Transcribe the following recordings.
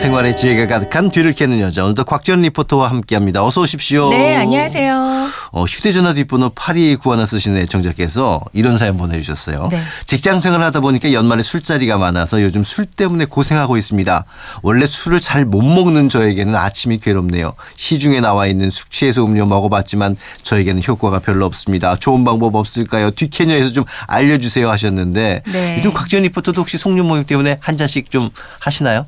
생활의 지혜가 가득한 뒤를 캐는 여자 오늘도 곽지연 리포터와 함께합니다. 어서 오십시오. 네, 안녕하세요. 어, 휴대전화 뒷번호 8291 쓰시는 애청자께서 이런 사연 보내주셨어요. 네. 직장 생활을 하다 보니까 연말에 술자리가 많아서 요즘 술 때문에 고생하고 있습니다. 원래 술을 잘 못 먹는 저에게는 아침이 괴롭네요. 시중에 나와 있는 숙취해소 음료 먹어봤지만 저에게는 효과가 별로 없습니다. 좋은 방법 없을까요? 뒷캐녀에서 좀 알려주세요 하셨는데 네. 요즘 곽지연 리포터도 혹시 송년 모임 때문에 한 잔씩 좀 하시나요?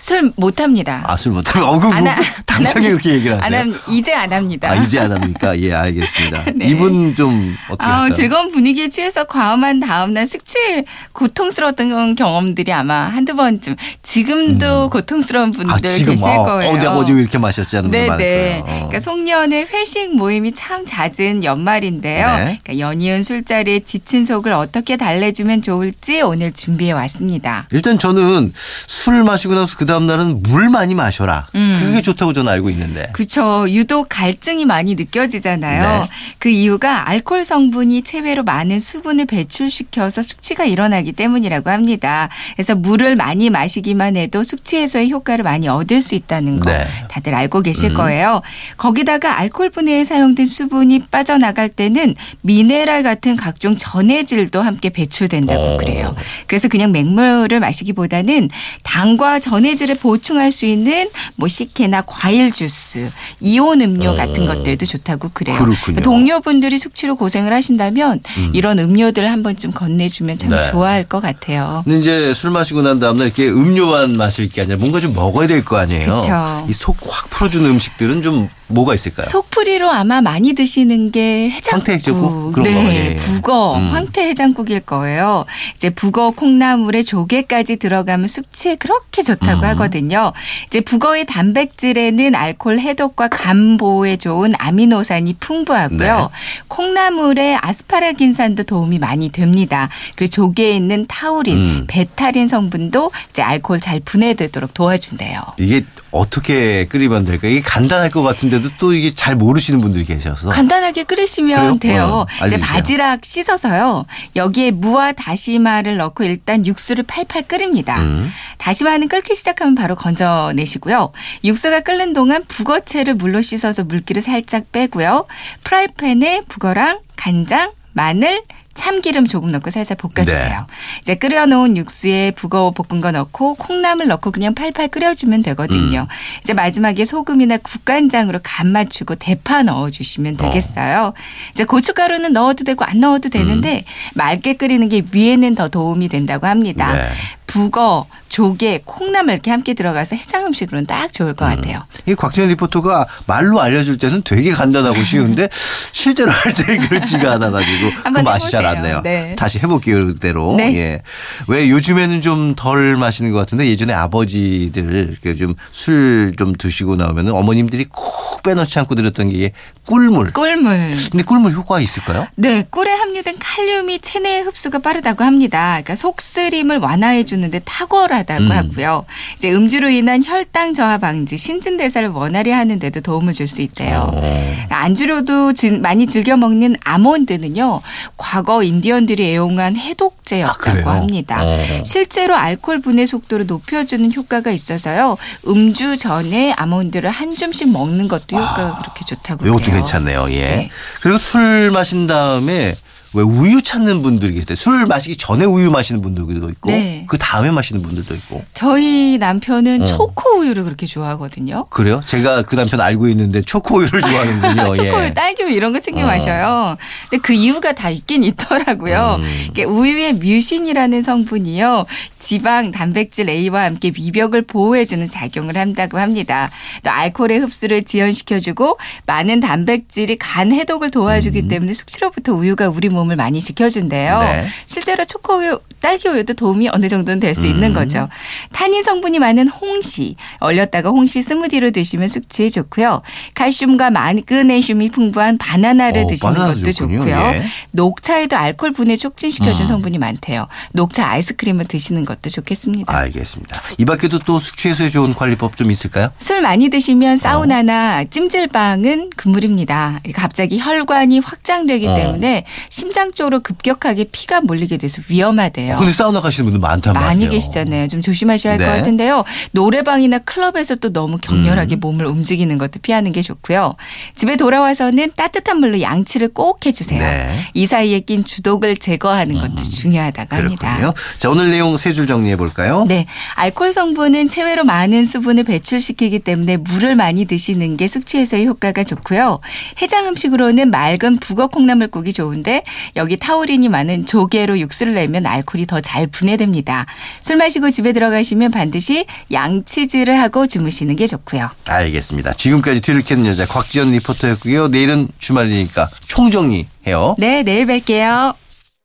술 못합니다. 아, 술 못하면 어그 뭐, 안 하- 당장에 안 그렇게 얘기를 안 하세요. 함, 이제 안 합니다. 아, 이제 안 합니까? 예, 알겠습니다. 네. 이분 좀 어떻게 아우, 할까요? 즐거운 분위기에 취해서 과음한 다음날 숙취에 고통스러웠던 경험들이 아마 한두 번쯤 지금도 고통스러운 분들 아, 지금 계실 아, 거예요. 어, 내가 어제 왜 이렇게 마셨지 하는 분들 많을 네네. 거예요. 어. 그러니까 송년회 회식 모임이 참 잦은 연말인데요. 네. 그러니까 연이은 술자리에 지친 속을 어떻게 달래주면 좋을지 오늘 준비해 왔습니다. 일단 저는 술 마시고 나서 그 다음 날은 물 많이 마셔라. 그게 좋다고 저는 알고 있는데. 음. 그쵸. 유독 갈증이 많이 느껴지잖아요. 네. 그 이유가 알코올 성분이 체외로 많은 수분을 배출시켜서 숙취가 일어나기 때문이라고 합니다. 그래서 물을 많이 마시기만 해도 숙취 해소의 효과를 많이 얻을 수 있다는 거 네. 다들 알고 계실 거예요. 거기다가 알코올 분해에 사용된 수분이 빠져나갈 때는 미네랄 같은 각종 전해질도 함께 배출된다고 어. 그래요. 그래서 그냥 맹물을 마시기보다는 당과 전해질 을 보충할 수 있는 뭐 식혜나 과일 주스, 이온 음료 같은 것들도 좋다고 그래요. 어. 그렇군요. 동료분들이 숙취로 고생을 하신다면 이런 음료들 한 번쯤 건네주면 참 네. 좋아할 것 같아요. 근데 이제 술 마시고 난 다음날 이렇게 음료만 마실 게 아니라 뭔가 좀 먹어야 될 거 아니에요. 그쵸. 이속 확 풀어주는 음식들은 좀 뭐가 있을까요? 속풀이로 아마 많이 드시는 게 황태 해장국? 해장국. 그런 거, 네, 예, 예. 북어, 음. 황태 해장국일 거예요. 이제 북어 콩나물에 조개까지 들어가면 숙취에 그렇게 좋다고 음. 하거든요. 이제 북어의 단백질에는 알코올 해독과 감보에 좋은 아미노산이 풍부하고요. 네. 콩나물에 아스파라긴산도 도움이 많이 됩니다. 그리고 조개에 있는 타우린, 음. 베타린 성분도 이제 알코올 잘 분해되도록 도와준대요. 이게 어떻게 끓이면 될까? 이게 간단할 것 같은데 도 또 이게 잘 모르시는 분들이 계셔서. 간단하게 끓이시면 그래요? 돼요. 어, 이제 알려주세요. 바지락 씻어서요. 여기에 무와 다시마를 넣고 일단 육수를 팔팔 끓입니다. 음. 다시마는 끓기 시작하면 바로 건져내시고요. 육수가 끓는 동안 북어채를 물로 씻어서 물기를 살짝 빼고요. 프라이팬에 북어랑 간장, 마늘, 참기름 조금 넣고 살살 볶아주세요. 네. 이제 끓여놓은 육수에 북어 볶은 거 넣고 콩나물 넣고 그냥 팔팔 끓여주면 되거든요. 이제 마지막에 소금이나 국간장으로 간 맞추고 대파 넣어주시면 되겠어요. 이제 고춧가루는 넣어도 되고 안 넣어도 되는데 맑게 끓이는 게 위에는 더 도움이 된다고 합니다. 네. 북어, 조개, 콩나물 이렇게 함께 들어가서 해장 음식으로는 딱 좋을 것 같아요. 이 곽지연 리포터가 말로 알려줄 때는 되게 간단하고 쉬운데 실제로 할 때 그렇지가 않아가지고 그 맛이 잘 안. 나요. 네. 다시 해볼게요 그대로. 네. 예. 왜 요즘에는 좀 덜 마시는 것 같은데 예전에 아버지들 좀 술좀 드시고 나오면 어머님들이 꼭 빼놓지 않고 드렸던 게 꿀물. 꿀물. 근데 꿀물 효과가 있을까요? 네, 꿀에 함유된 칼륨이 체내 흡수가 빠르다고 합니다. 그러니까 속쓰림을 완화해 주는데 탁월하다고 음. 하고요. 이제 음주로 인한 혈당 저하 방지, 신진 대사를 원활히 하는데도 도움을 줄 수 있대요. 어. 안주로도 진- 많이 즐겨 먹는 아몬드는요. 과거 인디언들이 애용한 아, 해독 제였다고 그래요? 합니다. 어. 실제로 알코올 분해 속도를 높여주는 효과가 있어서요. 음주 전에 아몬드를 한 줌씩 먹는 것도 효과가 그렇게 좋다고 이것도 그래요. 괜찮네요. 예. 네. 그리고 술 마신 다음에 왜 우유 찾는 분들이 계세요. 술 마시기 전에 우유 마시는 분들도 있고 네. 그 다음에 마시는 분들도 있고. 저희 남편은 어. 초코 우유를 그렇게 좋아하거든요. 그래요? 제가 그 남편 알고 있는데 초코 우유를 좋아하는군요. 초코우유, 예. 딸기우유 이런 거 챙겨 어. 마셔요. 근데 그 이유가 다 있긴 있더라고요. 음. 우유에 뮤신이라는 성분이요. 지방, 단백질 A와 함께 위벽을 보호해주는 작용을 한다고 합니다. 또 알코올의 흡수를 지연시켜주고 많은 단백질이 간 해독을 음. 도와주기 때문에 숙취로부터 우유가 우리 몸에 몸을 많이 지켜준대요. 네. 실제로 초코우유, 딸기우유도 도움이 어느 정도는 될수 음. 있는 거죠. 탄닌 성분이 많은 홍시, 얼렸다가 홍시 스무디로 드시면 숙취에 좋고요. 칼슘과 마그네슘이 풍부한 바나나를 어, 드시는 것도 좋군요. 좋고요. 예. 녹차에도 알코올 분해 촉진시켜준 음. 성분이 많대요. 녹차 아이스크림을 드시는 것도 좋겠습니다. 알겠습니다. 이 밖에도 또 숙취 해소에 좋은 관리법 좀 있을까요? 술 많이 드시면 사우나나 찜질방은 금물입니다. 갑자기 혈관이 확장되기 어. 때문에 심장 쪽으로 급격하게 피가 몰리게 돼서 위험하대요. 어, 근데 사우나 가시는 분들 많단 말이에요. 많이 계시잖아요. 좀 조심하셔야 할것 네. 같은데요. 노래방이나 클럽에서 또 너무 격렬하게 음. 몸을 움직이는 것도 피하는 게 좋고요. 집에 돌아와서는 따뜻한 물로 양치를 꼭 해주세요. 네. 음. 이 사이에 낀 주독을 제거하는 것도 중요하다고 합니다. 그렇군요. 자, 오늘 내용 세 줄 정리해 볼까요? 네. 알코올 성분은 체외로 많은 수분을 배출시키기 때문에 물을 많이 드시는 게 숙취 해소에 효과가 좋고요. 해장 음식으로는 맑은 북어 콩나물국이 좋은데 여기 타우린이 많은 조개로 육수를 내면 알코올이 더 잘 분해됩니다. 술 마시고 집에 들어가시면 반드시 양치질을 하고 주무시는 게 좋고요. 알겠습니다. 지금까지 뒤를 캐는 여자 곽지연 리포터였고요. 내일은 주말이니까 총정리해요. 네, 내일 뵐게요.